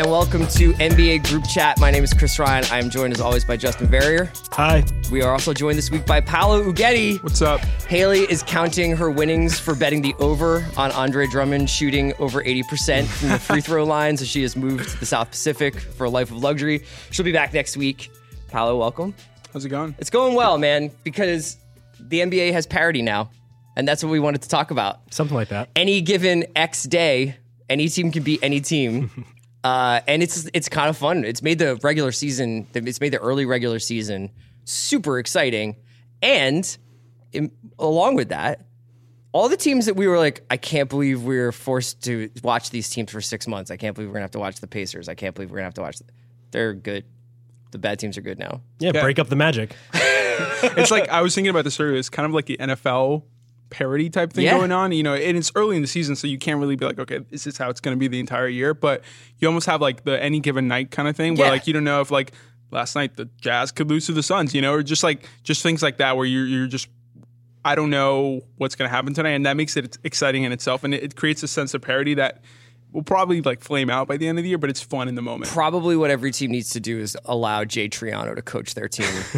and welcome to NBA Group Chat. My name is Chris Ryan. I am joined as always by Justin Verrier. Hi. We are also joined this week by Paolo Uggetti. What's up? Haley is counting her winnings for betting the over on Andre Drummond shooting over 80% from the free throw line. So she has moved to the South Pacific for a life of luxury. She'll be back next week. Paolo, welcome. How's it going? It's going well, man, because the NBA has parity now. And that's what we wanted to talk about. Something like that. Any given X day, any team can beat any team. Uh, and it's it's kind of fun. It's made the regular season, it's made the early regular season super exciting. And in, along with that, all the teams that we were like, I can't believe we were forced to watch these teams for six months. I can't believe we're gonna have to watch the Pacers. I can't believe we're gonna have to watch. The, they're good. The bad teams are good now. Yeah, Yeah. break up the magic. It's like I was thinking about this earlier. It's kind of like the NFL parody type thing Yeah. going on. You know, and it's early in the season, so you can't really be like, okay, this is how it's going to be the entire year. But you almost have like the any given night kind of thing, where Yeah. like you don't know if like last night the Jazz could lose to the Suns, you know, or just like just things like that, where you're you're just. I don't know what's going to happen tonight, and that makes it exciting in itself, and it, it creates a sense of parody that will probably like flame out by the end of the year, but it's fun in the moment. Probably what every team needs to do is allow Jay Triano to coach their team.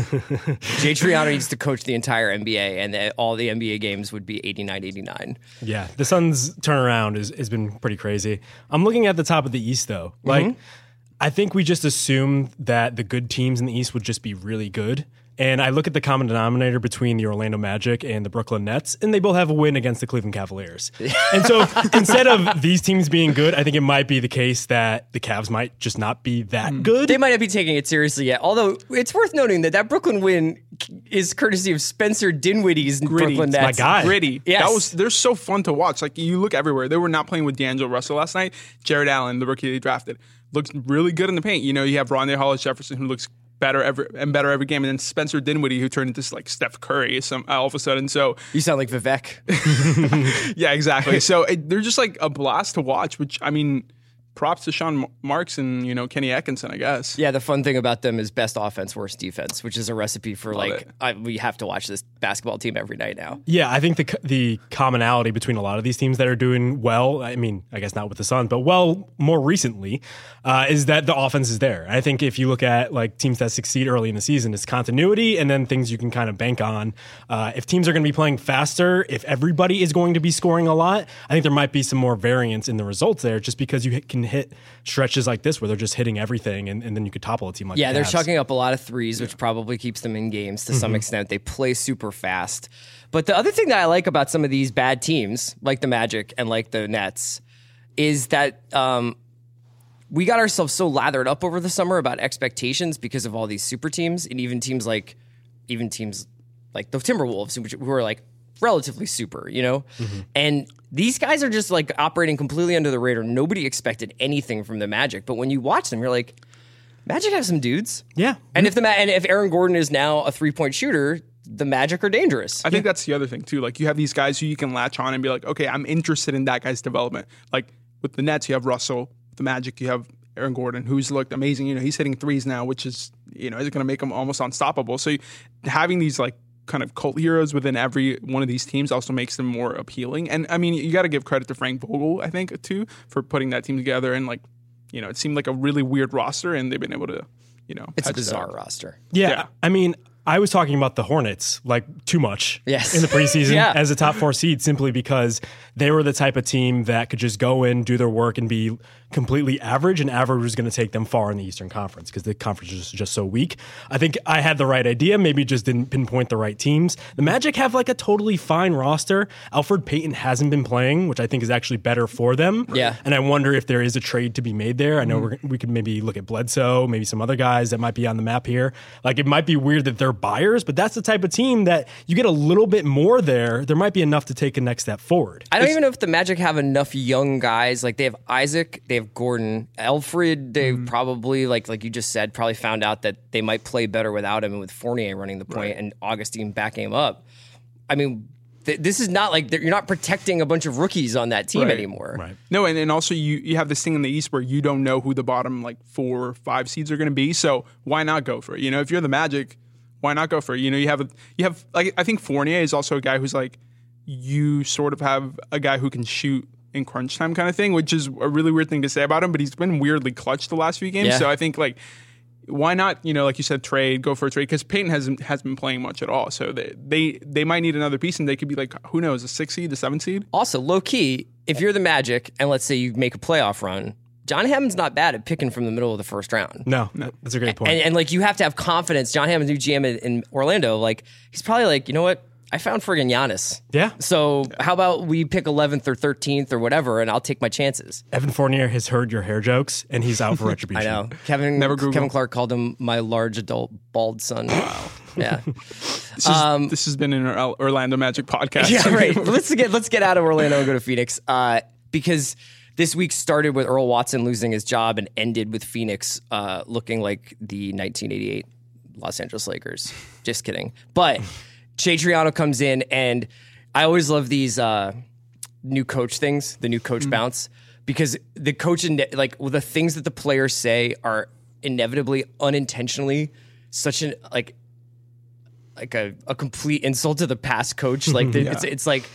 Jay Triano needs to coach the entire NBA, and the, all the NBA games would be 89 89. Yeah, the Suns' turnaround is, has been pretty crazy. I'm looking at the top of the East, though. Like, mm-hmm. I think we just assumed that the good teams in the East would just be really good. And I look at the common denominator between the Orlando Magic and the Brooklyn Nets, and they both have a win against the Cleveland Cavaliers. and so instead of these teams being good, I think it might be the case that the Cavs might just not be that hmm. good. They might not be taking it seriously yet. Although it's worth noting that that Brooklyn win is courtesy of Spencer Dinwiddie's Brooklyn It's my Nets. guy. gritty. Yes. That was they're so fun to watch. Like you look everywhere. They were not playing with D'Angelo Russell last night. Jarrett Allen, the rookie they drafted, looks really good in the paint. You know, you have Rondae Hollis Jefferson who looks better every and better every game, and then Spencer Dinwiddie who turned into like Steph Curry some all of a sudden. So You sound like Vivek. yeah, exactly. so it, they're just like a blast to watch. Which I mean, props to Sean Marks and you know Kenny Atkinson, I guess. yeah, the fun thing about them is best offense, worst defense, which is a recipe for like. I, we have to watch this basketball team every night now. Yeah, I think the the commonality between a lot of these teams that are doing well, I mean, I guess not with the Suns, but well more recently, uh, is that the offense is there. I think if you look at like teams that succeed early in the season, it's continuity and then things you can kind of bank on. Uh, if teams are going to be playing faster, if everybody is going to be scoring a lot, I think there might be some more variance in the results there, just because you hit- can hit stretches like this where they're just hitting everything, and, and then you could topple a team like Yeah, they're chucking up a lot of threes, which probably keeps them in games to some extent. They play super fast. But the other thing that I like about some of these bad teams, like the Magic and like the Nets, is that um, we got ourselves so lathered up over the summer about expectations because of all these super teams and even teams like even teams like the Timberwolves, which who are like relatively super, you know? And these guys are just like operating completely under the radar. Nobody expected anything from the Magic. But when you watch them, you're like, Magic have some dudes. Yeah. And if the Ma- and if Aaron Gordon is now a three point shooter, the Magic are dangerous. I think that's the other thing too. Like you have these guys who you can latch on and be like, okay, I'm interested in that guy's development. Like with the Nets, you have Russell. With the Magic, you have Aaron Gordon, who's looked amazing. You know, he's hitting threes now, which is you know is going to make him almost unstoppable. So having these like kind of cult heroes within every one of these teams also makes them more appealing. And I mean, you got to give credit to Frank Vogel, I think, too, for putting that team together. And like, you know, it seemed like a really weird roster, and they've been able to, you know, it's a patch bizarre up. roster. Yeah, Yeah. I mean, I was talking about the Hornets like too much Yes. in the preseason Yeah. as a top four seed simply because they were the type of team that could just go in, do their work, and be completely average, and average was going to take them far in the Eastern Conference because the conference is just so weak. I think I had the right idea, maybe just didn't pinpoint the right teams. The Magic have like a totally fine roster. Elfrid Payton hasn't been playing, which I think is actually better for them. Yeah. And I wonder if there is a trade to be made there. I know mm. we're, we could maybe look at Bledsoe, maybe some other guys that might be on the map here. Like it might be weird that they're buyers, but that's the type of team that you get a little bit more there. There might be enough to take a next step forward. I don't even know if the Magic have enough young guys. Like they have Isaac, they have Gordon, Elfrid. They Mm-hmm. probably like like you just said, probably found out that they might play better without him and with Fournier running the point and Augustin backing him up. I mean, this is not like you're not protecting a bunch of rookies on that team Right. anymore. Right. No, and, and also you you have this thing in the East where you don't know who the bottom like four or five seeds are going to be. So why not go for it? You know, if you're the Magic, why not go for it? You know, you have a, you have like I think Fournier is also a guy who's like you sort of have a guy who can shoot in crunch time kind of thing, which is a really weird thing to say about him. But he's been weirdly clutch the last few games. Yeah. So I think like why not? You know, like you said, trade, go for a trade because Payton hasn't hasn't been playing much at all. So they they they might need another piece, and they could be like who knows, a six seed, a seven seed. Also, low key, if you're the Magic and let's say you make a playoff run, John Hammond's not bad at picking from the middle of the first round. No, that's a great point. And, and like you have to have confidence. John Hammond, new GM in, in Orlando, like he's probably like, you know what? I found friggin' Giannis. Yeah. So how about we pick 11th or 13th or whatever, and I'll take my chances. Evan Fournier has heard your hair jokes, and he's out for retribution. I know. Kevin Never Google. Kevin Clark called him my large adult bald son. Wow. Yeah. This, is, this has been an Orlando Magic podcast. Um, yeah, right. let's get let's get out of Orlando and go to Phoenix. Uh, because this week started with Earl Watson losing his job and ended with Phoenix uh, looking like the 1988 Los Angeles Lakers. Just kidding. But Jay Triano comes in, and I always love these uh, new coach things, the new coach bounce, because the coach and like the things that the players say are inevitably, unintentionally, such an like like a, a complete insult to the past coach. Like the, it's it's like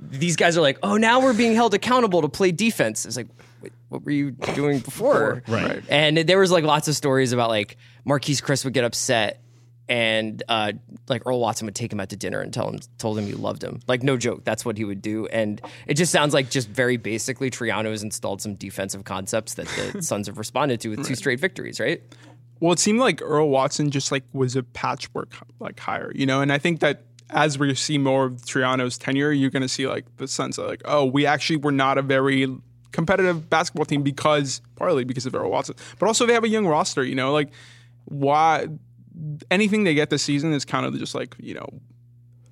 these guys are like, oh, now we're being held accountable to play defense. It's like, wait, what were you doing before? Right. And there was like lots of stories about like Marquese Chriss would get upset. And uh, like Earl Watson would take him out to dinner and tell him, told him you loved him. Like no joke, that's what he would do. And it just sounds like just very basically, Triano has installed some defensive concepts that the Suns have responded to with two straight victories, right? Well, it seemed like Earl Watson just like was a patchwork like hire, you know, and I think that as we see more of Triano's tenure, you're going to see like the sense of like, oh, we actually were not a very competitive basketball team because partly because of Earl Watson, but also they have a young roster, you know, like why anything they get this season is kind of just like you know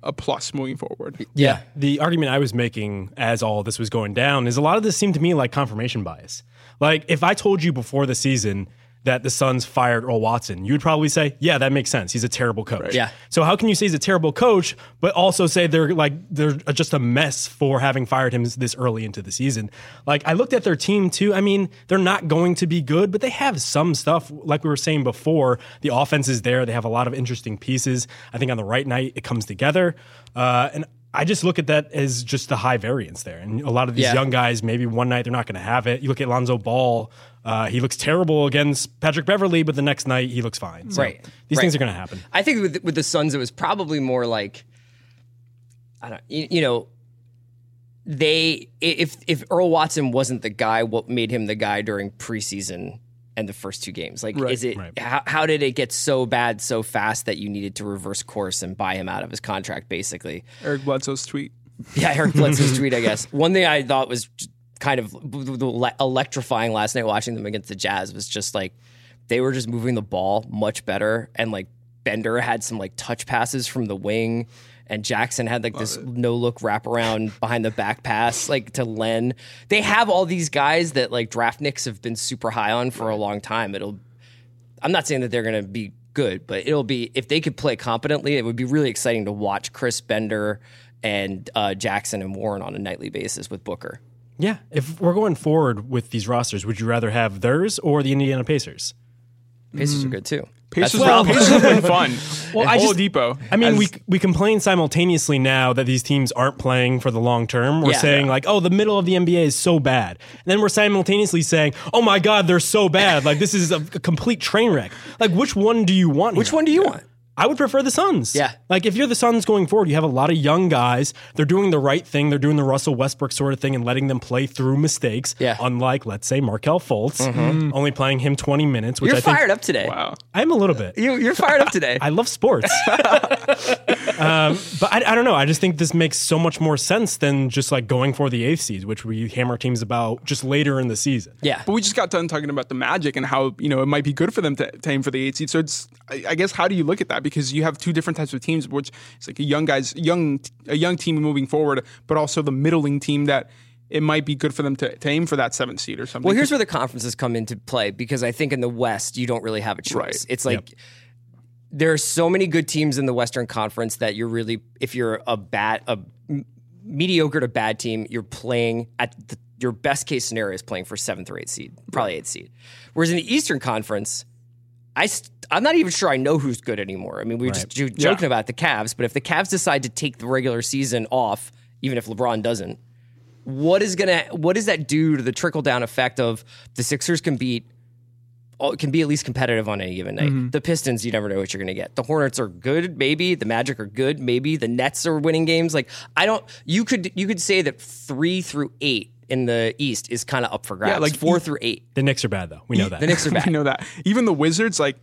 a plus moving forward. Yeah. The argument I was making as all this was going down is a lot of this seemed to me like confirmation bias. Like if I told you before the season that the Suns fired Earl Watson, you would probably say, "Yeah, that makes sense. He's a terrible coach." Yeah. So how can you say he's a terrible coach, but also say they're like they're just a mess for having fired him this early into the season? Like I looked at their team too. I mean, they're not going to be good, but they have some stuff. Like we were saying before, the offense is there. They have a lot of interesting pieces. I think on the right night it comes together, uh, and. I just look at that as just the high variance there. And a lot of these Yeah. young guys, maybe one night they're not going to have it. You look at Lonzo Ball, uh, he looks terrible against Patrick Beverly, but the next night he looks fine. So Right. These Right. things are going to happen. I think with with the Suns, it was probably more like I don't, you, you know, they if if Earl Watson wasn't the guy, what made him the guy during preseason and the first two games? Like, is it Right. how, how did it get so bad so fast that you needed to reverse course and buy him out of his contract? Basically, Eric Bledsoe's tweet. yeah, Eric Bledsoe's tweet, I guess. One thing I thought was kind of electrifying last night watching them against the Jazz was just like they were just moving the ball much better. And like Bender had some like touch passes from the wing. And Jackson had like this no look wraparound behind the back pass, like to Len. They have all these guys that like draft nicks have been super high on for a long time. It'll I'm not saying that they're going to be good, but it'll be if they could play competently, it would be really exciting to watch Chris Bender and uh, Jackson and Warren on a nightly basis with Booker. Yeah. If we're going forward with these rosters, would you rather have theirs or the Indiana Pacers? Pacers are good too. Pacers, That's the problem. Pacers have been fun. Well, I just- Depot. I mean, as- we we complain simultaneously now that these teams aren't playing for the long term. We're Yeah. saying like, oh, the middle of the NBA is so bad, and then we're simultaneously saying, oh my God, they're so bad. Like this is a, a complete train wreck. Like which one do you want? Which here? one do you want? I would prefer the Suns. Yeah. Like if you're the Suns going forward, you have a lot of young guys. They're doing the right thing. They're doing the Russell Westbrook sort of thing and letting them play through mistakes. Yeah. Mm-hmm. Unlike, let's say, Markelle Fultz, only playing him 20 minutes, which You're I think fired up today. wow. I'm a little bit. You, you're fired up today. I love sports. um, but I, I don't know. I just think this makes so much more sense than just like going for the eighth seed, which we hammer teams about just later in the season. yeah. But we just got done talking about the Magic and how you know it might be good for them to, to aim for the eight seed. So it's I, I guess how do you look at that because you have two different types of teams, which it's like a young guys, young a young team moving forward, but also the middling team that it might be good for them to, to aim for that seventh seed or something. Well, here's where the conferences come into play because I think in the West you don't really have a choice. Right. It's like there are so many good teams in the Western Conference that you're really, if you're a bad, a m- mediocre to bad team, you're playing at the, your best case scenario is playing for seventh or eighth seed, probably eighth seed. Whereas in the Eastern Conference, I st- I'm not even sure I know who's good anymore. I mean, we were just jo- joking Yeah. about the Cavs, but if the Cavs decide to take the regular season off, even if LeBron doesn't, what is gonna what does that do to the trickle down effect of the Sixers can beat can be at least competitive on any given night. Mm-hmm. The Pistons, you never know what you're going to get. The Hornets are good, maybe. The Magic are good, maybe. The Nets are winning games. Like I don't. You could you could say that three through eight in the East is kind of up for grabs. Yeah, like four e- through eight. The Knicks are bad though. We know that. The Knicks are bad. we know that. Even the Wizards, like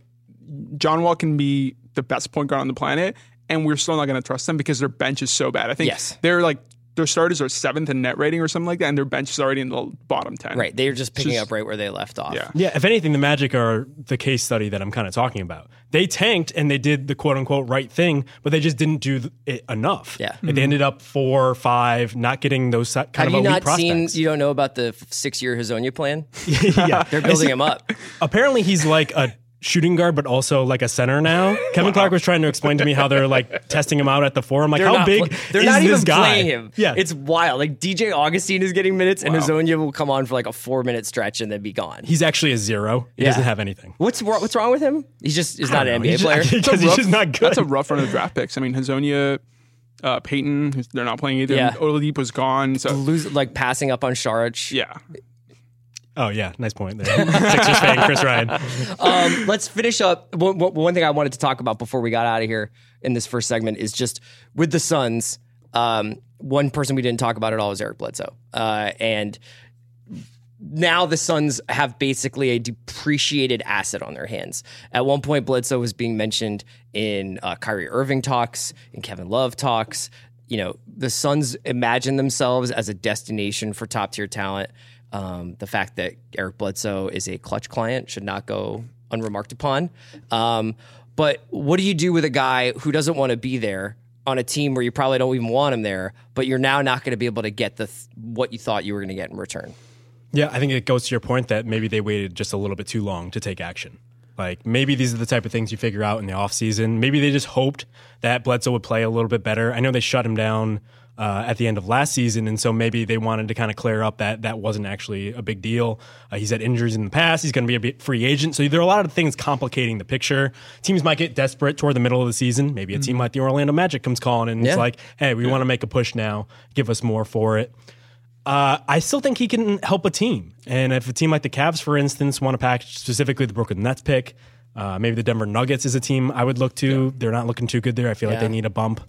John Wall can be the best point guard on the planet, and we're still not going to trust them because their bench is so bad. I think Yes. they're like their starters are seventh in net rating or something like that, and their bench is already in the bottom ten. Right, they're just picking Just- up right where they left off. Yeah. Yeah, if anything, the Magic are the case study that I'm kind of talking about. They tanked and they did the quote unquote right thing, but they just didn't do it enough. Yeah. Like, they mm-hmm. ended up four, five, not getting those si- kind Have of you elite not seen? You don't know about the six-year Hezonja plan? yeah, They're building him up. apparently he's like a shooting guard, but also like a center now. Kevin Clark was trying to explain to me how they're like testing him out at the forum. Like, They're how big pl- they're is not this even guy? playing him. Yeah, it's wild. Like DJ Augustin is getting minutes, and Hezonja will come on for like a four-minute stretch and then be gone. he's actually a zero. He Yeah. doesn't have anything. What's wrong- what's wrong with him? He's just he's not I an. NBA He's player. just- because he's just not good. That's a rough run of draft picks. I mean, Hezonja, uh, Payton, they're not playing either. Yeah. Oladipo was gone. So Lose like passing up on Saric. yeah, oh yeah, nice point there. Sixers fan Chris Ryan. Um, let's finish up. One, one- thing I wanted to talk about before we got out of here in this first segment is just with the Suns. Um, one person we didn't talk about at all was Eric Bledsoe, uh, and now the Suns have basically a depreciated asset on their hands. At one point, Bledsoe was being mentioned in uh, Kyrie Irving talks, in Kevin Love talks. You know, the Suns imagine themselves as a destination for top tier talent. Um, the fact that Eric Bledsoe is a Klutch client should not go unremarked upon. Um, but what do you do with a guy who doesn't want to be there on a team where you probably don't even want him there, but you're now not going to be able to get the th- what you thought you were going to get in return? Yeah, I think it goes to your point that maybe they waited just a little bit too long to take action. Like maybe these are the type of things you figure out in the offseason. Maybe they just hoped that Bledsoe would play a little bit better. I know they shut him down uh, at the end of last season, and so maybe they wanted to kind of clear up that that wasn't actually a big deal. Uh, he's had injuries in the past. He's going to be a free agent, so there are a lot of things complicating the picture. Teams might get desperate toward the middle of the season. Maybe a team like the Orlando Magic comes calling and Yeah. it's like, "Hey, we want to make a push now. Give us more for it." Uh, I still think he can help a team. And if a team like the Cavs, for instance, want to package specifically the Brooklyn Nets pick, uh, maybe the Denver Nuggets is a team I would look to. They're not looking too good there. I feel like they need a bump.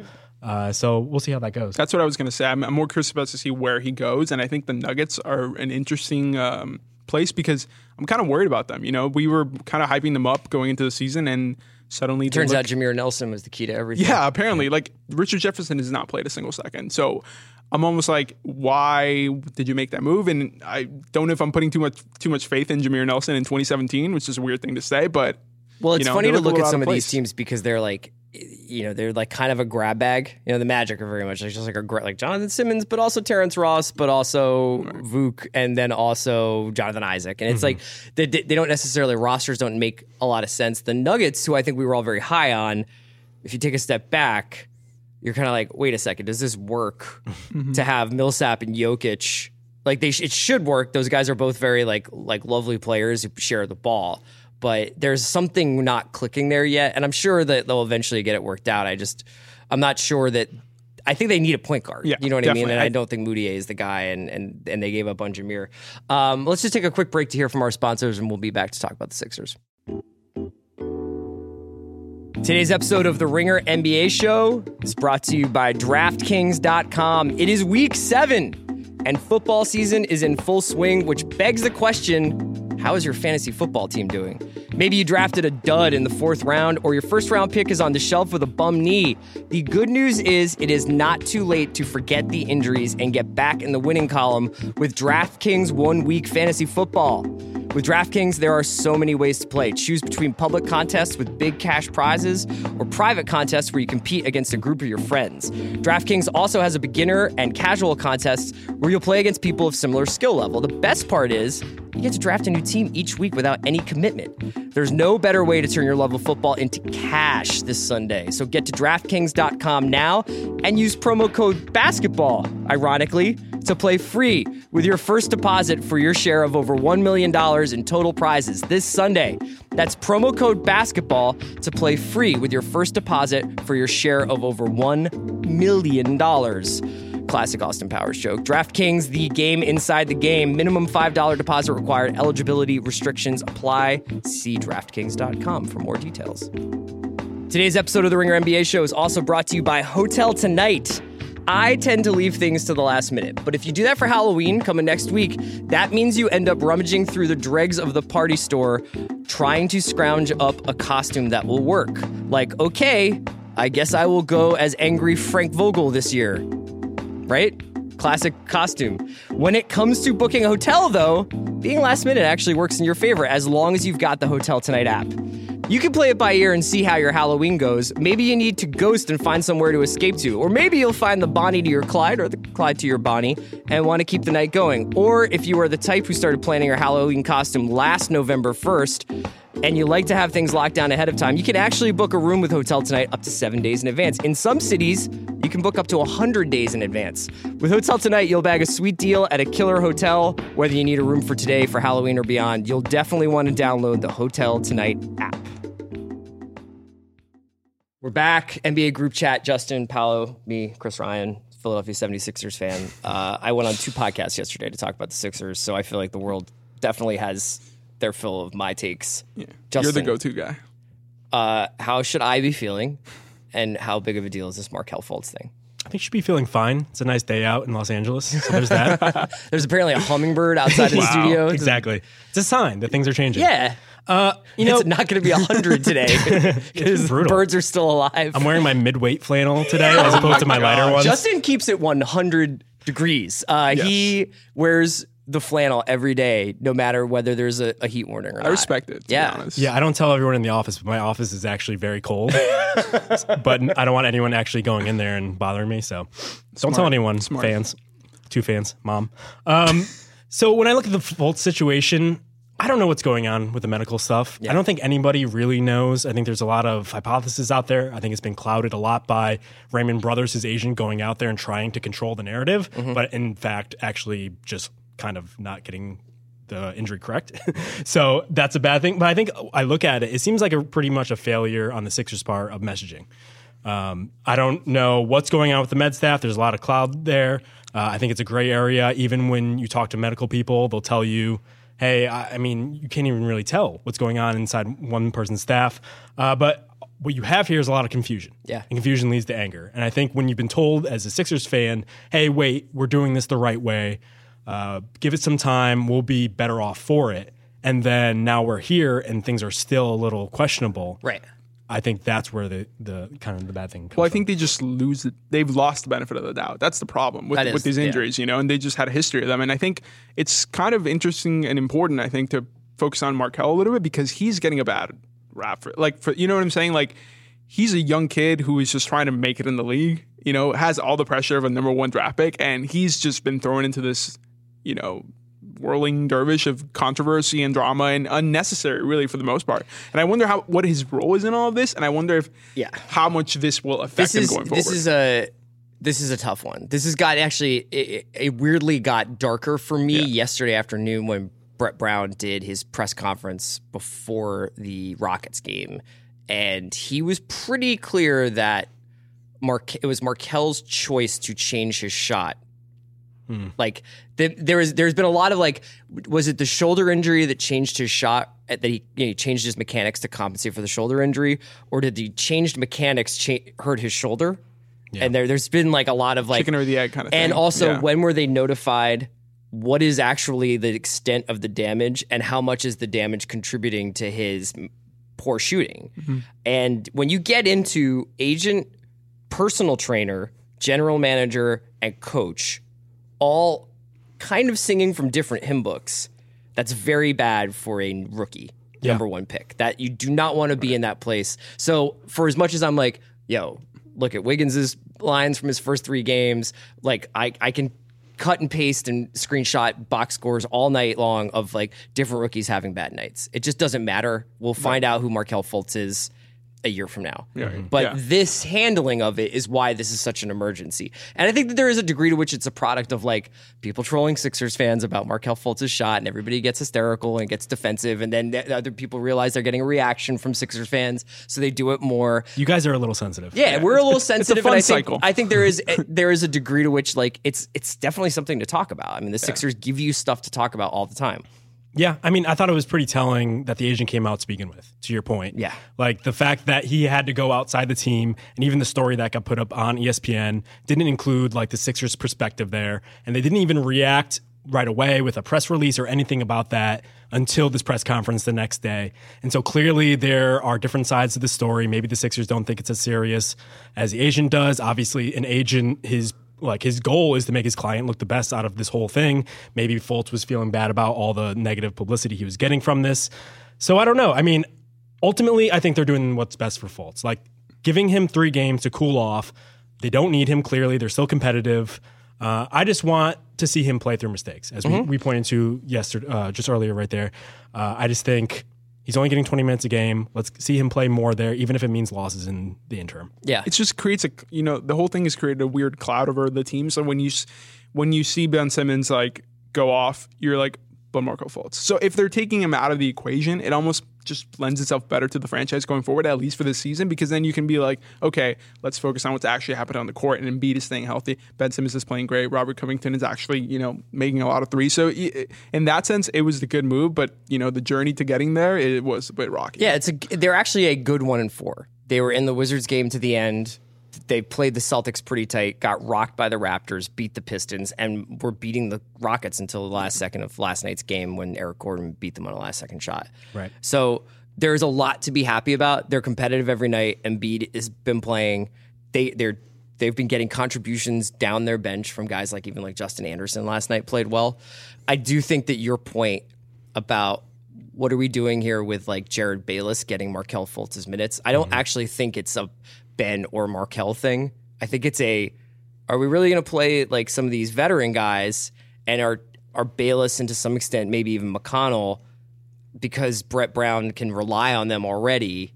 Uh, so we'll see how that goes. that's what I was going to say. I'm, I'm more curious about to see where he goes, and I think the Nuggets are an interesting um, place because I'm kind of worried about them. You know, we were kind of hyping them up going into the season, and suddenly they Turns look- out Jameer Nelson was the key to everything. Yeah, apparently, like Richard Jefferson has not played a single second. So I'm almost like, why did you make that move? And I don't know if I'm putting too much too much faith in Jameer Nelson in 2017, which is a weird thing to say, but Well, it's you know, funny to look at some out of these teams because they're like, you know, they're like kind of a grab bag. You know, the Magic are very much like just like a like Jonathan Simmons, but also Terrence Ross, but also Vuk, and then also Jonathan Isaac. And it's like they, they don't necessarily rosters don't make a lot of sense. The Nuggets, who I think we were all very high on, if you take a step back, you're kind of like, wait a second, does this work to have Millsap and Jokic? Like they, sh- it should work. Those guys are both very like like lovely players who share the ball, but there's something not clicking there yet. And I'm sure that they'll eventually get it worked out. I just, I'm not sure that. I think they need a point guard. Yeah, you know what I mean. And I I- don't think Mudiay is the guy. And and and they gave up on Jameer. Um, let's just take a quick break to hear from our sponsors, and we'll be back to talk about the Sixers. Today's episode of the Ringer NBA show is brought to you by DraftKings.com. It is week seven, and football season is in full swing, which begs the question how is your fantasy football team doing? Maybe you drafted a dud in the fourth round, or your first round pick is on the shelf with a bum knee. The good news is it is not too late to forget the injuries and get back in the winning column with DraftKings one week fantasy football. With DraftKings, there are so many ways to play. Choose between public contests with big cash prizes or private contests where you compete against a group of your friends. DraftKings also has a beginner and casual contest where you'll play against people of similar skill level. The best part is you get to draft a new team each week without any commitment. There's no better way to turn your love of football into cash this Sunday. So get to DraftKings.com now and use promo code BASKETBALL, ironically, to play free with your first deposit for your share of over $1 million in total prizes this Sunday. That's promo code BASKETBALL to play free with your first deposit for your share of over $1 million. classic Austin Powers joke. DraftKings, the game inside the game. Minimum $5 deposit required. Eligibility restrictions apply. See DraftKings.com for more details. Today's episode of the Ringer NBA show is also brought to you by Hotel Tonight. I tend to leave things to the last minute, but if you do that for Halloween coming next week, that means you end up rummaging through the dregs of the party store trying to scrounge up a costume that will work. Like, okay, I guess I will go as angry Frank Vogel this year. Right? Classic costume. When it comes to booking a hotel, though, being last minute actually works in your favor as long as you've got the Hotel Tonight app. You can play it by ear and see how your Halloween goes. Maybe you need to ghost and find somewhere to escape to. Or maybe you'll find the Bonnie to your Clyde or the Clyde to your Bonnie and want to keep the night going. Or if you are the type who started planning your Halloween costume last November 1st, and you like to have things locked down ahead of time, you can actually book a room with Hotel Tonight up to seven days in advance. In some cities, you can book up to 100 days in advance. With Hotel Tonight, you'll bag a sweet deal at a killer hotel, whether you need a room for today, for Halloween, or beyond. You'll definitely want to download the Hotel Tonight app. We're back. NBA group chat. Justin, Paolo, me, Chris Ryan, Philadelphia 76ers fan. Uh, I went on two podcasts yesterday to talk about the Sixers, so I feel like the world definitely has their fill of my takes. Yeah. Justin, You're the go-to guy. uh, how should I be feeling? And how big of a deal is this Markelle Fultz thing? I think you should be feeling fine. It's a nice day out in Los Angeles. So there's that. There's apparently a hummingbird outside of the studio. exactly. It's a sign that things are changing. Yeah. Uh, you know, it's not going to be 100 today because birds are still alive. I'm wearing my mid-weight flannel today as opposed to my lighter ones. Justin keeps it 100 degrees. Uh, He wears the flannel every day, no matter whether there's a, a heat warning or not. I respect it. To Yeah. Be honest. yeah, I don't tell everyone in the office, but my office is actually very cold. but I don't want anyone actually going in there and bothering me. So don't tell anyone, Smart. fans, two fans, mom. Um, so when I look at the Fultz situation, I don't know what's going on with the medical stuff. I don't think anybody really knows. I think there's a lot of hypotheses out there. I think it's been clouded a lot by Raymond Brothers, his agent, going out there and trying to control the narrative, but in fact, actually just kind of not getting the injury correct. so that's a bad thing. But I think I look at it, it seems like a pretty much a failure on the Sixers part of messaging. Um, I don't know what's going on with the med staff. There's a lot of cloud there. Uh, I think it's a gray area. Even when you talk to medical people, they'll tell you, hey, I, I mean, you can't even really tell what's going on inside one person's staff. Uh, but what you have here is a lot of confusion. Yeah. And confusion leads to anger. And I think when you've been told as a Sixers fan, hey, wait, we're doing this the right way, uh, give it some time, we'll be better off for it. And then now we're here and things are still a little questionable. Right. I think that's where the, the kind of the bad thing comes Well, I from. think they just lose it. They've lost the benefit of the doubt. That's the problem with, That is, with these yeah. injuries, you know, and they just had a history of them. And I think it's kind of interesting and important, I think, to focus on Markelle a little bit because he's getting a bad rap for, like, for, you know what I'm saying? Like, he's a young kid who is just trying to make it in the league, you know, has all the pressure of a number one draft pick, and he's just been thrown into this, you know, whirling dervish of controversy and drama and unnecessary, really, for the most part. And I wonder how what his role is in all of this, and I wonder if Yeah. how much this will affect This him is going forward. this is a this is a tough one. This has got actually it, it weirdly got darker for me yesterday afternoon when Brett Brown did his press conference before the Rockets game, and he was pretty clear that Mark it was Markelle's choice to change his shot. Like the, there was, there's been a lot of like, was it the shoulder injury that changed his shot? uh, That he, you know, he changed his mechanics to compensate for the shoulder injury, or did the changed mechanics cha- hurt his shoulder? And there, there's been like a lot of like chicken or the egg kind of thing. and also, Yeah. when were they notified? What is actually the extent of the damage, and how much is the damage contributing to his poor shooting? Mm-hmm. And when you get into agent, personal trainer, general manager, and coach, all kind of singing from different hymn books, that's very bad for a rookie number one pick. That you do not want to be in that place. So for as much as I'm like, yo, look at Wiggins's lines from his first three games, like I, I can cut and paste and screenshot box scores all night long of like different rookies having bad nights. It just doesn't matter. We'll find out who Markelle Fultz is a year from now. Mhm. But Yeah. this handling of it is why this is such an emergency. And I think that there is a degree to which it's a product of like people trolling Sixers fans about Markelle Fultz's shot and everybody gets hysterical and gets defensive. And then the other people realize they're getting a reaction from Sixers fans. So they do it more. You guys are a little sensitive. Yeah, we're a little sensitive. fun I think, cycle. I think there is there is a degree to which like it's it's definitely something to talk about. I mean, the Sixers give you stuff to talk about all the time. Yeah, I mean, I thought it was pretty telling that the agent came out speaking with, to your point. Yeah. Like the fact that he had to go outside the team, and even the story that got put up on ESPN didn't include like the Sixers' perspective there. And they didn't even react right away with a press release or anything about that until this press conference the next day. And so clearly there are different sides to the story. Maybe the Sixers don't think it's as serious as the agent does. Obviously, an agent, his like his goal is to make his client look the best out of this whole thing. Maybe Fultz was feeling bad about all the negative publicity he was getting from this. So I don't know. I mean, ultimately, I think they're doing what's best for Fultz. Like giving him three games to cool off. They don't need him clearly. They're still competitive. Uh, I just want to see him play through mistakes, as we, we pointed to yesterday, uh, just earlier, right there. Uh, I just think he's only getting 20 minutes a game. Let's see him play more there, even if it means losses in the interim. Yeah. it just creates a you know the whole thing has created a weird cloud over the team. So when you when you see Ben Simmons like go off, you're like, but Markelle Fultz. So if they're taking him out of the equation, it almost just lends itself better to the franchise going forward, at least for this season, because then you can be like, okay, let's focus on what's actually happened on the court, and Embiid is staying healthy. Ben Simmons is playing great. Robert Covington is actually you know making a lot of threes. So in that sense, it was the good move, but you know the journey to getting there, it was a bit rocky. Yeah, it's a they're actually a good one and four. They were in the Wizards game to the end. They played the Celtics pretty tight, got rocked by the Raptors, beat the Pistons, and were beating the Rockets until the last second of last night's game when Eric Gordon beat them on a last second shot. Right. So there's a lot to be happy about. They're competitive every night. Embiid has been playing. They they're they've been getting contributions down their bench from guys like even like Justin Anderson last night played well. I do think that your point about what are we doing here with like Jerryd Bayless getting Markelle Fultz's minutes? I don't mm-hmm. actually think it's a Ben or Markelle thing. I think it's a are we really going to play like some of these veteran guys and are are Bayless and to some extent maybe even McConnell because Brett Brown can rely on them already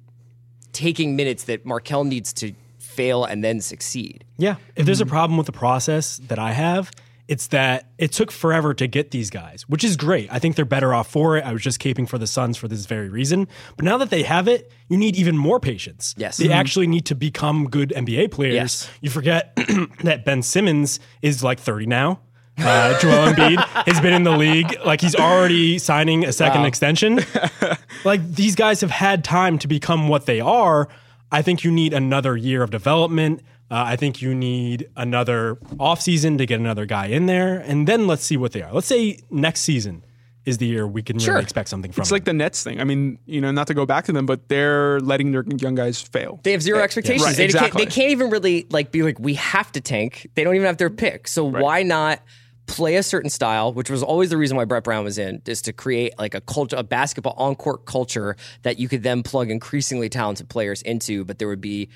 taking minutes that Markelle needs to fail and then succeed. Yeah. If there's a problem with the process that I have, it's that it took forever to get these guys, which is great. I think they're better off for it. I was just caping for the Suns for this very reason. But now that they have it, you need even more patience. Yes. They actually need to become good NBA players. Yes. You forget that Ben Simmons is like 30 now. Uh, Joel Embiid has been in the league. Like he's already signing a second extension. like these guys have had time to become what they are. I think you need another year of development. Uh, I think you need another offseason to get another guy in there, and then let's see what they are. Let's say next season is the year we can Sure. really expect something from. It's like the Nets thing. I mean, you know, not to go back to them, but they're letting their young guys fail. They have zero expectations. Right, they, exactly. can't, they can't even really like be like we have to tank. They don't even have their pick. So why not play a certain style, which was always the reason why Brett Brown was in, is to create like a culture, a basketball on court culture that you could then plug increasingly talented players into, but there would be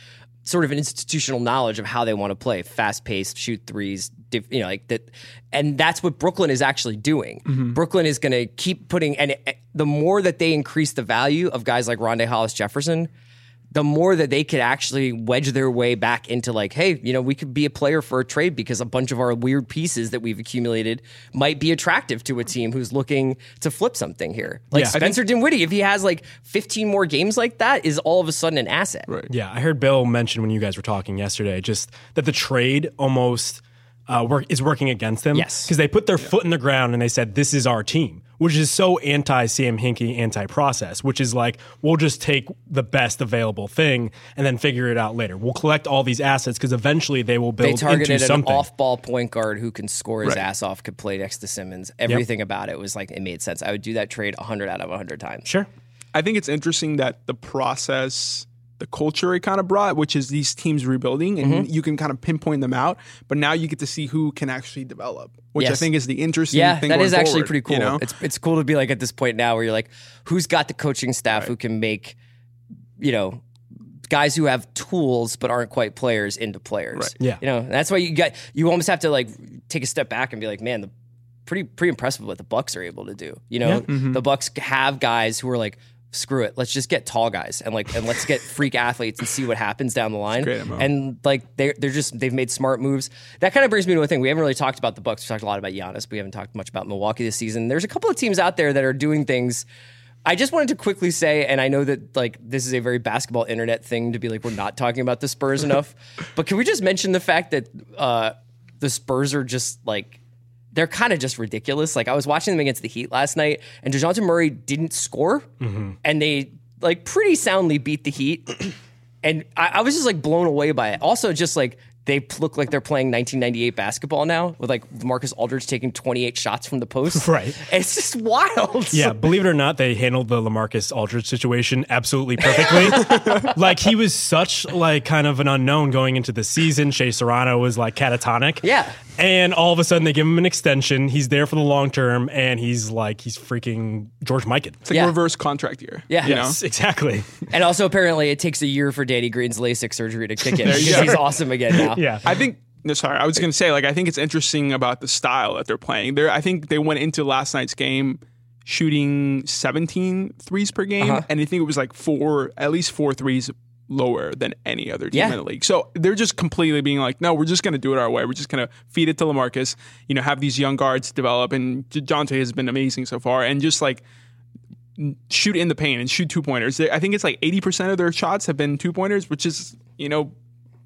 sort of an institutional knowledge of how they want to play, fast paced, shoot threes, you know, like that. And that's what Brooklyn is actually doing. Mm-hmm. Brooklyn is going to keep putting, and it, the more that they increase the value of guys like Rondae Hollis Jefferson, the more that they could actually wedge their way back into like, hey, you know, we could be a player for a trade because a bunch of our weird pieces that we've accumulated might be attractive to a team who's looking to flip something here. Like Yeah, I Spencer Dinwiddie, if he has like 15 more games like that, is all of a sudden an asset. Right. Yeah, I heard Bill mention when you guys were talking yesterday, just that the trade almost uh, work is working against them. Yes. because they put their foot in the ground and they said, "This is our team," which is so anti Sam Hinkie, anti process. Which is like, we'll just take the best available thing and then figure it out later. We'll collect all these assets because eventually they will build. They build into targeted an something. off-ball point guard who can score his Right. ass off, could play next to Simmons. Everything about it was like it made sense. I would do that trade 100 out of 100 times. sure. I think it's interesting that the process, the culture it kind of brought, which is these teams rebuilding, and Mm-hmm. you can kind of pinpoint them out. But now you get to see who can actually develop, which I think is the interesting Yeah, thing. that is actually pretty cool. You know? It's it's cool to be like at this point now where you're like, who's got the coaching staff who can make, you know, guys who have tools but aren't quite players into players. Right. Yeah. You know, that's why you got you almost have to like take a step back and be like, man, the pretty pretty impressive what the Bucks are able to do. You know, Yeah. the Bucks have guys who are like screw it, let's just get tall guys and like and let's get freak athletes and see what happens down the line. And like they're they're just they've made smart moves. That kind of brings me to a thing. We haven't really talked about the Bucks. We talked a lot about Giannis. But we haven't talked much about Milwaukee this season. There's a couple of teams out there that are doing things. I just wanted to quickly say, and I know that like this is a very basketball internet thing to be like we're not talking about the Spurs enough, but can we just mention the fact that uh, the Spurs are just like they're kind of just ridiculous. Like I was watching them against the Heat last night, and Dejounte Murray didn't score, mm-hmm. and they like pretty soundly beat the Heat, and I, I was just like blown away by it. Also, just like they look like they're playing 1998 basketball now, with like Marcus Aldridge taking 28 shots from the post. Right. It's just wild. Yeah, believe it or not, they handled the Lamarcus Aldridge situation absolutely perfectly. like he was such like kind of an unknown going into the season. Shea Serrano was like catatonic. Yeah. And all of a sudden they give him an extension. He's there for the long term and he's like he's freaking George Mikan. It's like Yeah. reverse contract year. Yeah. you know? Exactly. And also, apparently, it takes a year for Danny Green's LASIK surgery to kick in because he's awesome again now. Yeah. I think. No, sorry. I was going to say, like, I think it's interesting about the style that they're playing. They're, I think they went into last night's game shooting 17 threes per game, Uh-huh. and I think it was like four, at least four threes lower than any other team Yeah. in the league. So they're just completely being like, no, we're just going to do it our way. We're just going to feed it to Lamarcus. You know, have these young guards develop, and Jonte has been amazing so far, and just like shoot in the paint and shoot two pointers. I think it's like 80% of their shots have been two pointers, which is, you know,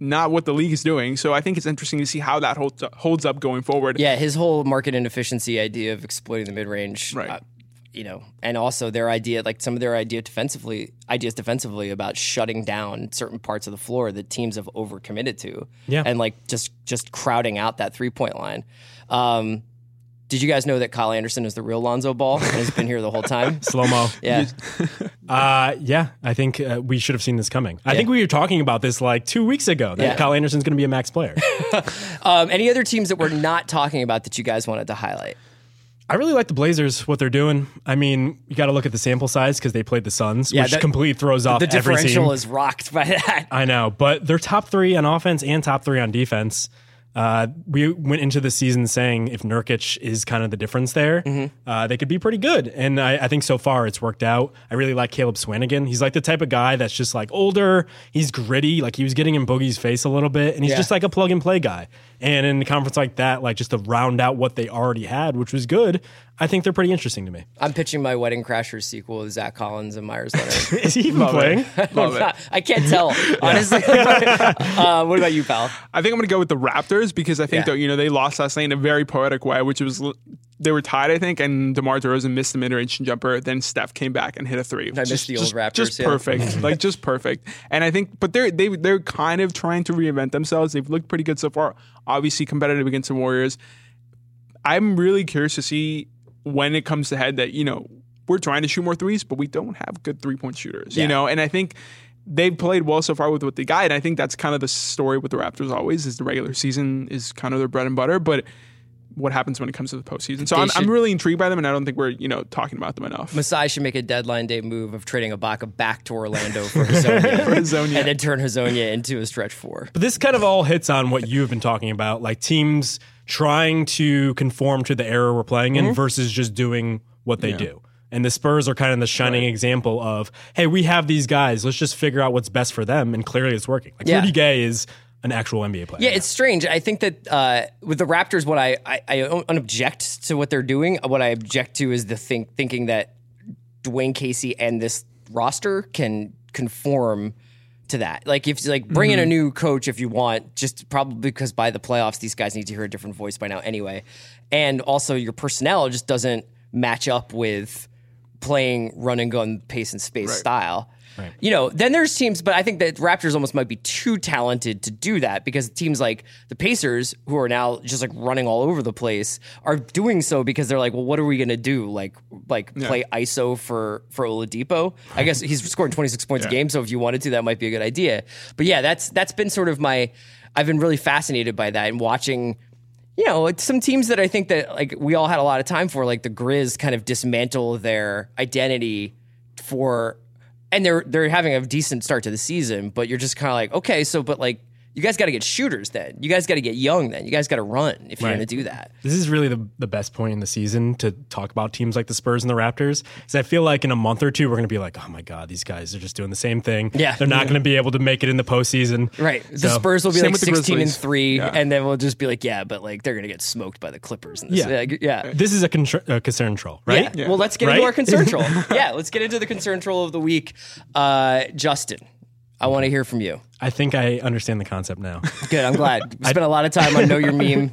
not what the league is doing. So I think it's interesting to see how that holds up, holds up going forward. Yeah, his whole market inefficiency idea of exploiting the mid range, Right. uh, you know, and also their idea, like some of their idea defensively, ideas defensively about shutting down certain parts of the floor that teams have overcommitted to, Yeah. and like just just crowding out that three point line. Um, did you guys know that Kyle Anderson is the real Lonzo Ball and has been here the whole time? Slow mo. Yeah, Uh, yeah, I think uh, we should have seen this coming. I think we were talking about this like two weeks ago that Yeah. Kyle Anderson's going to be a max player. um, any other teams that we're not talking about that you guys wanted to highlight? I really like the Blazers, what they're doing. I mean, you got to look at the sample size because they played the Suns, Yeah, which that- completely throws off The every differential team. is rocked by that. I know, but they're top three on offense and top three on defense. Uh, we went into the season saying if Nurkic is kind of the difference there, Mm-hmm. uh, they could be pretty good. And I, I think so far it's worked out. I really like Caleb Swanigan. He's like the type of guy that's just like older. He's gritty. Like he was getting in Boogie's face a little bit, and he's Yeah. just like a plug and play guy. And in a conference like that, like just to round out what they already had, which was good, I think they're pretty interesting to me. I'm pitching my Wedding Crashers sequel with Zach Collins and Meyers Leonard. Is he even playing? Love it. I can't tell, honestly. uh, what about you, pal? I think I'm going to go with the Raptors because I think Yeah. that you know they lost last night in a very poetic way, which was they were tied, I think, and DeMar DeRozan missed the mid-range jumper. Then Steph came back and hit a three. miss Just- the old just, Raptors, Just yeah. perfect, like just perfect. And I think, but they're they they're kind of trying to reinvent themselves. They've looked pretty good so far. Obviously, competitive against the Warriors. I'm really curious to see when it comes to head that you know we're trying to shoot more threes, but we don't have good three point shooters. Yeah. You know, and I think they've played well so far with what they got, and I think that's kind of the story with the Raptors. Always is the regular season is kind of their bread and butter, but what happens when it comes to the postseason? So I'm, should- I'm really intrigued by them, and I don't think we're you know talking about them enough. Masai should make a deadline day move of trading Ibaka back to Orlando for Hezonja, Hezonja. and then turn Hezonja into a stretch four. But this kind of all hits on what you've been talking about, like teams trying to conform to the era we're playing Mm-hmm. in versus just doing what they do. And the Spurs are kind of the shining example of, hey, we have these guys. Let's just figure out what's best for them. And clearly it's working. Like Yeah. Rudy Gay is an actual NBA player. Yeah, it's strange. I think that uh, with the Raptors, what I, I I don't object to what they're doing. What I object to is the think thinking that Dwane Casey and this roster can conform to that. Like if like bring in a new coach if you want, just probably because by the playoffs these guys need to hear a different voice by now anyway, and also your personnel just doesn't match up with playing run and gun pace and space style. You know, then there's teams, but I think that Raptors almost might be too talented to do that because teams like the Pacers, who are now just like running all over the place, are doing so because they're like, well, what are we gonna do? Like, like play ISO for for Oladipo? I guess he's scoring 26 points a game, so if you wanted to, that might be a good idea. But yeah, that's that's been sort of my. I've been really fascinated by that and watching you know, it's some teams that I think that like we all had a lot of time for, like the Grizz, kind of dismantle their identity for, and they're they're having a decent start to the season, but you're just kind of like, okay, so but like you guys got to get shooters then. You guys got to get young then. You guys got to run if you're Right. going to do that. This is really the, the best point in the season to talk about teams like the Spurs and the Raptors. Because I feel like in a month or two, we're going to be like, oh my God, these guys are just doing the same thing. Yeah. They're not going to be able to make it in the postseason. Right. The So- Spurs will be Same like with the 16 and 3 Yeah. and then we'll just be like, yeah, but like they're going to get smoked by the Clippers in this. Yeah. Like, yeah. This is a, contr- a concern troll, right? Yeah. Well, let's get into our concern troll. yeah, let's get into the concern troll of the week. Uh, Justin, I want to hear from you. I think I understand the concept now. Good. I'm glad. I spent a lot of time on Know Your Meme.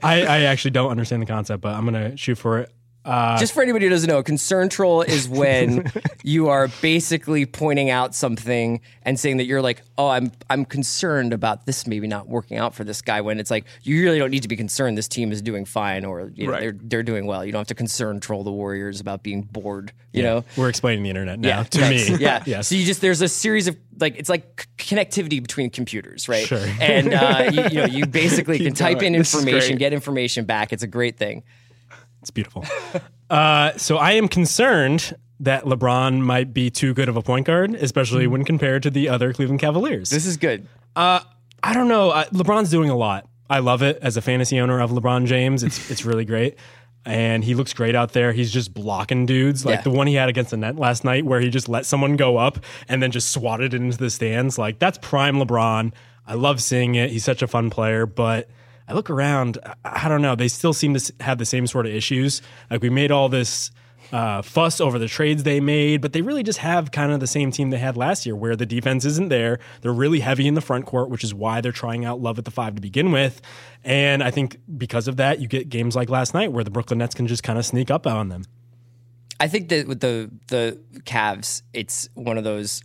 I, I actually don't understand the concept, but I'm going to shoot for it. Uh, Just for anybody who doesn't know, a concern troll is when you are basically pointing out something and saying that you're like, "Oh, I'm I'm concerned about this maybe not working out for this guy." When it's like you really don't need to be concerned. This team is doing fine, or you know, Right. they're they're doing well. You don't have to concern troll the Warriors about being bored. You know. we're explaining the internet now to thanks. me. Yeah. yes. So you just there's a series of like it's like c- connectivity between computers, right? Sure. And uh, you, you know you basically can type going. in information, get information back. It's a great thing. It's beautiful. uh, so I am concerned that LeBron might be too good of a point guard, especially when compared to the other Cleveland Cavaliers. This is good. Uh, I don't know. Uh, LeBron's doing a lot. I love it as a fantasy owner of LeBron James. It's it's really great. And he looks great out there. He's just blocking dudes. Like Yeah. the one he had against the net last night where he just let someone go up and then just swatted it into the stands. Like that's prime LeBron. I love seeing it. He's such a fun player, but I look around, I- don't know. They still seem to have the same sort of issues. Like we made all this uh, fuss over the trades they made, but they really just have kind of the same team they had last year, where the defense isn't there. They're really heavy in the front court, which is why they're trying out Love at the five to begin with. And I think because of that, you get games like last night where the Brooklyn Nets can just kind of sneak up on them. I think that with the the Cavs, it's one of those.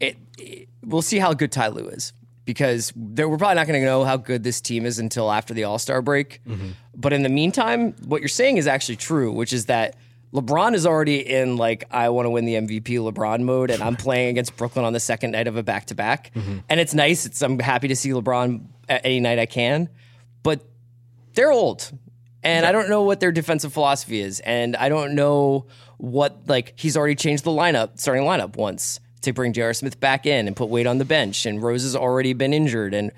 It, it- we'll see how good Ty Lue is because there, we're probably not going to know how good this team is until after the All Star break. Mm-hmm. But in the meantime, what you're saying is actually true, which is that LeBron is already in like I want to win the MVP LeBron mode, and I'm playing against Brooklyn on the second night of a back to back, and it's nice. It's I'm happy to see LeBron any night I can, but they're old. And I don't know what their defensive philosophy is, and I don't know what like he's already changed the lineup, starting lineup once to bring J.R. Smith back in and put Wade on the bench, and Rose has already been injured, and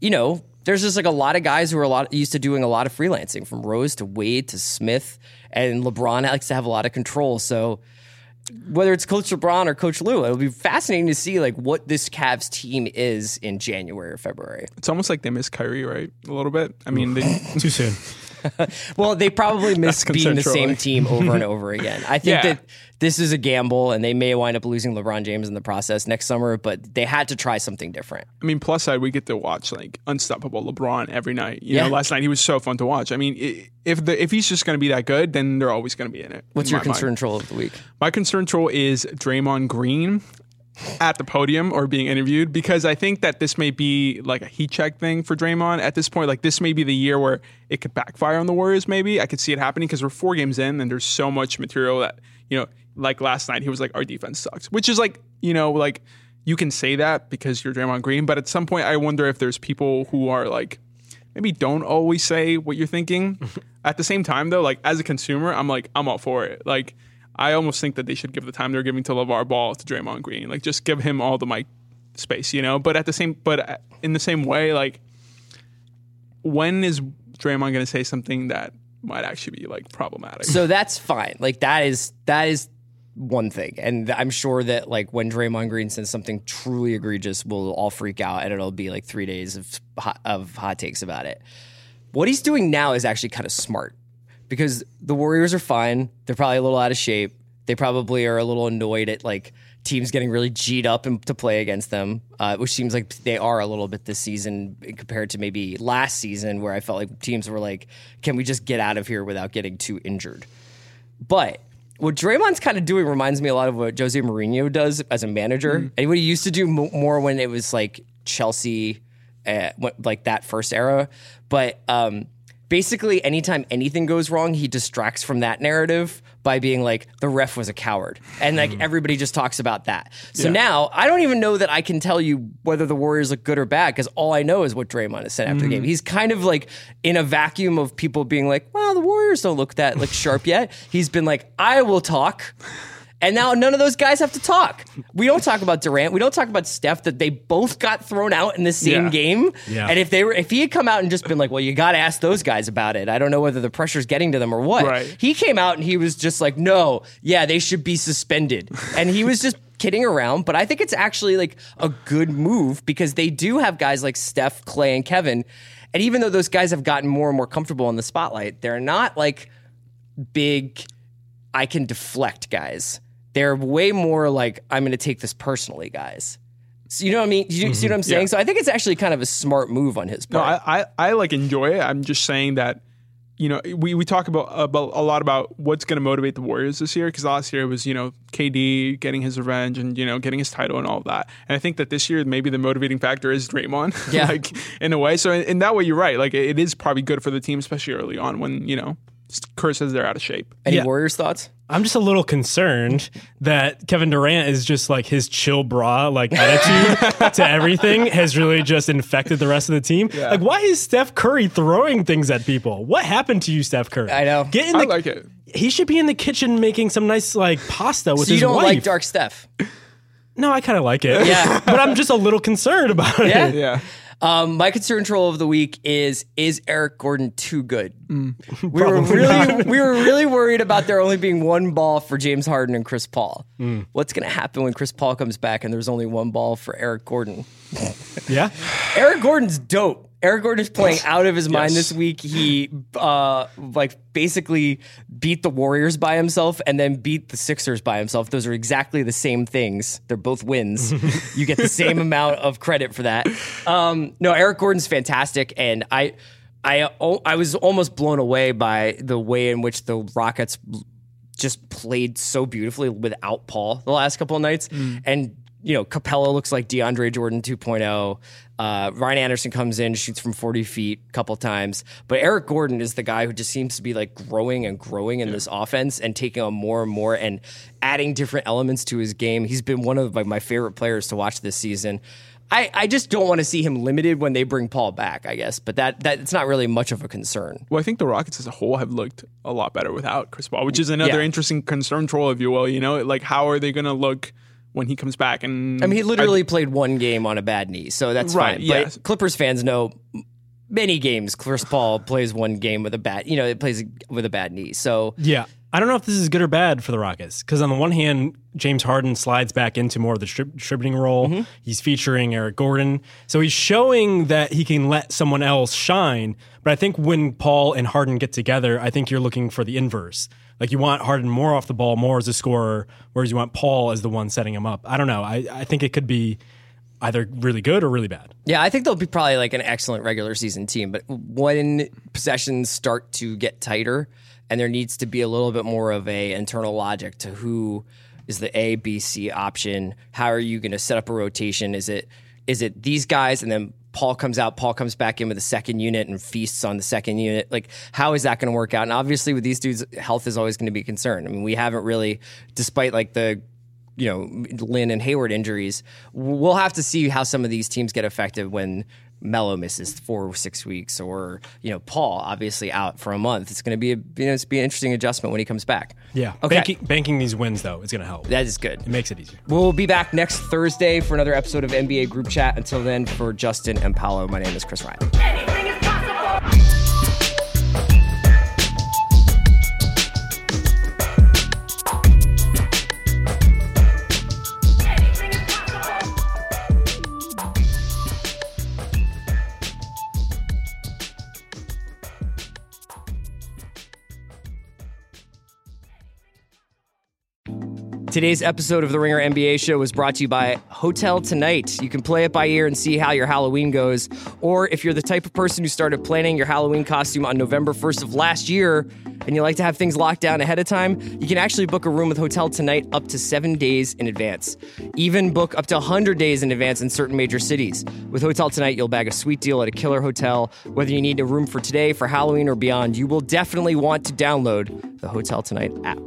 you know there's just like a lot of guys who are a lot used to doing a lot of freelancing, from Rose to Wade to Smith, and LeBron likes to have a lot of control, so. Whether it's Coach LeBron or Coach Lue, it'll be fascinating to see like what this Cavs team is in January or February. It's almost like they miss Kyrie, right? A little bit. I mean, they, Too soon. Well, they probably miss being the same team over and over again. I think Yeah. that this is a gamble, and they may wind up losing LeBron James in the process next summer. But they had to try something different. I mean, plus side, we get to watch like unstoppable LeBron every night. You Yeah. know, last night he was so fun to watch. I mean, if the if he's just going to be that good, then they're always going to be in it. What's in your my mind. concern troll of the week? My concern troll is Draymond Green at the podium or being interviewed because I think that this may be like a heat check thing for Draymond at this point. Like this may be the year where it could backfire on the Warriors. Maybe I could see it happening because we're four games in and there's so much material that you know. Like last night, he was like, "Our defense sucks," which is like you know like you can say that because you're Draymond Green, but at some point, I wonder if there's people who are like maybe don't always say what you're thinking. At the same time, though, like as a consumer, I'm like, I'm all for it. Like, I almost think that they should give the time they're giving to LaVar Ball to Draymond Green. Like, just give him all the mic space, you know. But at the same, but uh, in the same way, like, when is Draymond going to say something that might actually be like problematic? So that's fine. Like that is that is one thing, and I'm sure that like when Draymond Green says something truly egregious, we'll all freak out, and it'll be like three days of hot, of hot takes about it. What he's doing now is actually kind of smart because the Warriors are fine. They're probably a little out of shape. They probably are a little annoyed at like teams getting really G'd up and to play against them, uh, which seems like they are a little bit this season compared to maybe last season where I felt like teams were like, can we just get out of here without getting too injured? But what Draymond's kind of doing reminds me a lot of what Jose Mourinho does as a manager, and what he used to do mo- more when it was like Chelsea, uh, like that first era. But um, basically, anytime anything goes wrong, he distracts from that narrative by being like, the ref was a coward. And like hmm. everybody just talks about that. So now I don't even know that I can tell you whether the Warriors look good or bad because all I know is what Draymond has said after the hmm. game. He's kind of like in a vacuum of people being like, well, the Warriors don't look that like sharp yet. He's been like, I will talk. And now none of those guys have to talk. We don't talk about Durant. We don't talk about Steph that they both got thrown out in the same Yeah. game. Yeah. And if they were if he had come out and just been like, "Well, you got to ask those guys about it." I don't know whether the pressure's getting to them or what. Right. He came out and he was just like, "No, yeah, they should be suspended." And he was just kidding around, but I think it's actually like a good move because they do have guys like Steph, Clay, and Kevin. And even though those guys have gotten more and more comfortable in the spotlight, they're not like big I can deflect guys. They're way more like I'm going to take this personally, guys. So you know what I mean? You see what I'm mm-hmm. saying? Yeah. So I think it's actually kind of a smart move on his No, part. I, I, I like enjoy it. I'm just saying that, you know, we, we talk about, about a lot about what's going to motivate the Warriors this year because last year it was, you know, KD getting his revenge and, you know, getting his title and all of that. And I think that this year maybe the motivating factor is Draymond, Yeah. like in a way. So in, in that way, you're right. Like it is probably good for the team, especially early on when, you know, Kerr says they're out of shape. Any Yeah. Warriors thoughts? I'm just a little concerned that Kevin Durant is just like his chill bra like attitude to everything has really just infected the rest of the team. Like, why is Steph Curry throwing things at people? What happened to you, Steph Curry? I know. Get in I the. like it. he should be in the kitchen making some nice like pasta with So you don't wife. like Dark Steph? no, I kind of like it. Yeah. but I'm just a little concerned about it. Yeah. Um, my concern troll of the week is is Eric Gordon too good? Mm. We were really we were really worried about there only being one ball for James Harden and Chris Paul. Mm. What's going to happen when Chris Paul comes back and there's only one ball for Eric Gordon? Yeah. Eric Gordon's dope. Eric Gordon's playing out of his mind Yes. this week. He uh like basically beat the Warriors by himself and then beat the Sixers by himself. Those are exactly the same things. They're both wins. you get the same amount of credit for that. Um no, Eric Gordon's fantastic and I I I was almost blown away by the way in which the Rockets just played so beautifully without Paul the last couple of nights. And, you know, Capela looks like DeAndre Jordan 2.0. Uh, Ryan Anderson comes in, shoots from 40 feet a couple times. But Eric Gordon is the guy who just seems to be like growing and growing in this offense and taking on more and more and adding different elements to his game. He's been one of like, my favorite players to watch this season. I, I just don't want to see him limited when they bring Paul back, I guess. But that that it's not really much of a concern. Well, I think the Rockets as a whole have looked a lot better without Chris Paul, which is another Yeah. interesting concern troll, if you will. You know, like how are they going to look when he comes back? And I mean, he literally played one game on a bad knee, so that's Right, fine. yeah. But Clippers fans know many games Chris Paul plays one game with a bad, you know, it plays with a bad knee. So Yeah. I don't know if this is good or bad for the Rockets because on the one hand, James Harden slides back into more of the strip, distributing role. Mm-hmm. He's featuring Eric Gordon, so he's showing that he can let someone else shine. But I think when Paul and Harden get together, I think you're looking for the inverse. Like you want Harden more off the ball, more as a scorer, whereas you want Paul as the one setting him up. I don't know. I, I think it could be either really good or really bad. yeah, I think they'll be probably like an excellent regular season team. But when possessions start to get tighter, and there needs to be a little bit more of a internal logic to who is the A, B, C option. How are you going to set up a rotation? Is it is it these guys and then Paul comes out, Paul comes back in with the second unit and feasts on the second unit. Like, how is that going to work out? And obviously, with these dudes, health is always going to be a concern. I mean, we haven't really, despite like the you know Lin and Hayward injuries, we'll have to see how some of these teams get affected when Mello misses four or six weeks, or you know Paul obviously out for a month. It's going to be a you know it's be an interesting adjustment when he comes back. Yeah. Okay. Banking, banking these wins though is going to help. That is good. it makes it easier. We'll be back next Thursday for another episode of NBA Group Chat. Until then, for Justin and Paolo, my name is Chris Ryan. Today's episode of the Ringer NBA show was brought to you by Hotel Tonight. You can play it by ear and see how your Halloween goes. Or if you're the type of person who started planning your Halloween costume on November 1st of last year and you like to have things locked down ahead of time, you can actually book a room with Hotel Tonight up to seven days in advance. Even book up to 100 days in advance in certain major cities. With Hotel Tonight, you'll bag a sweet deal at a killer hotel. Whether you need a room for today, for Halloween, or beyond, you will definitely want to download the Hotel Tonight app.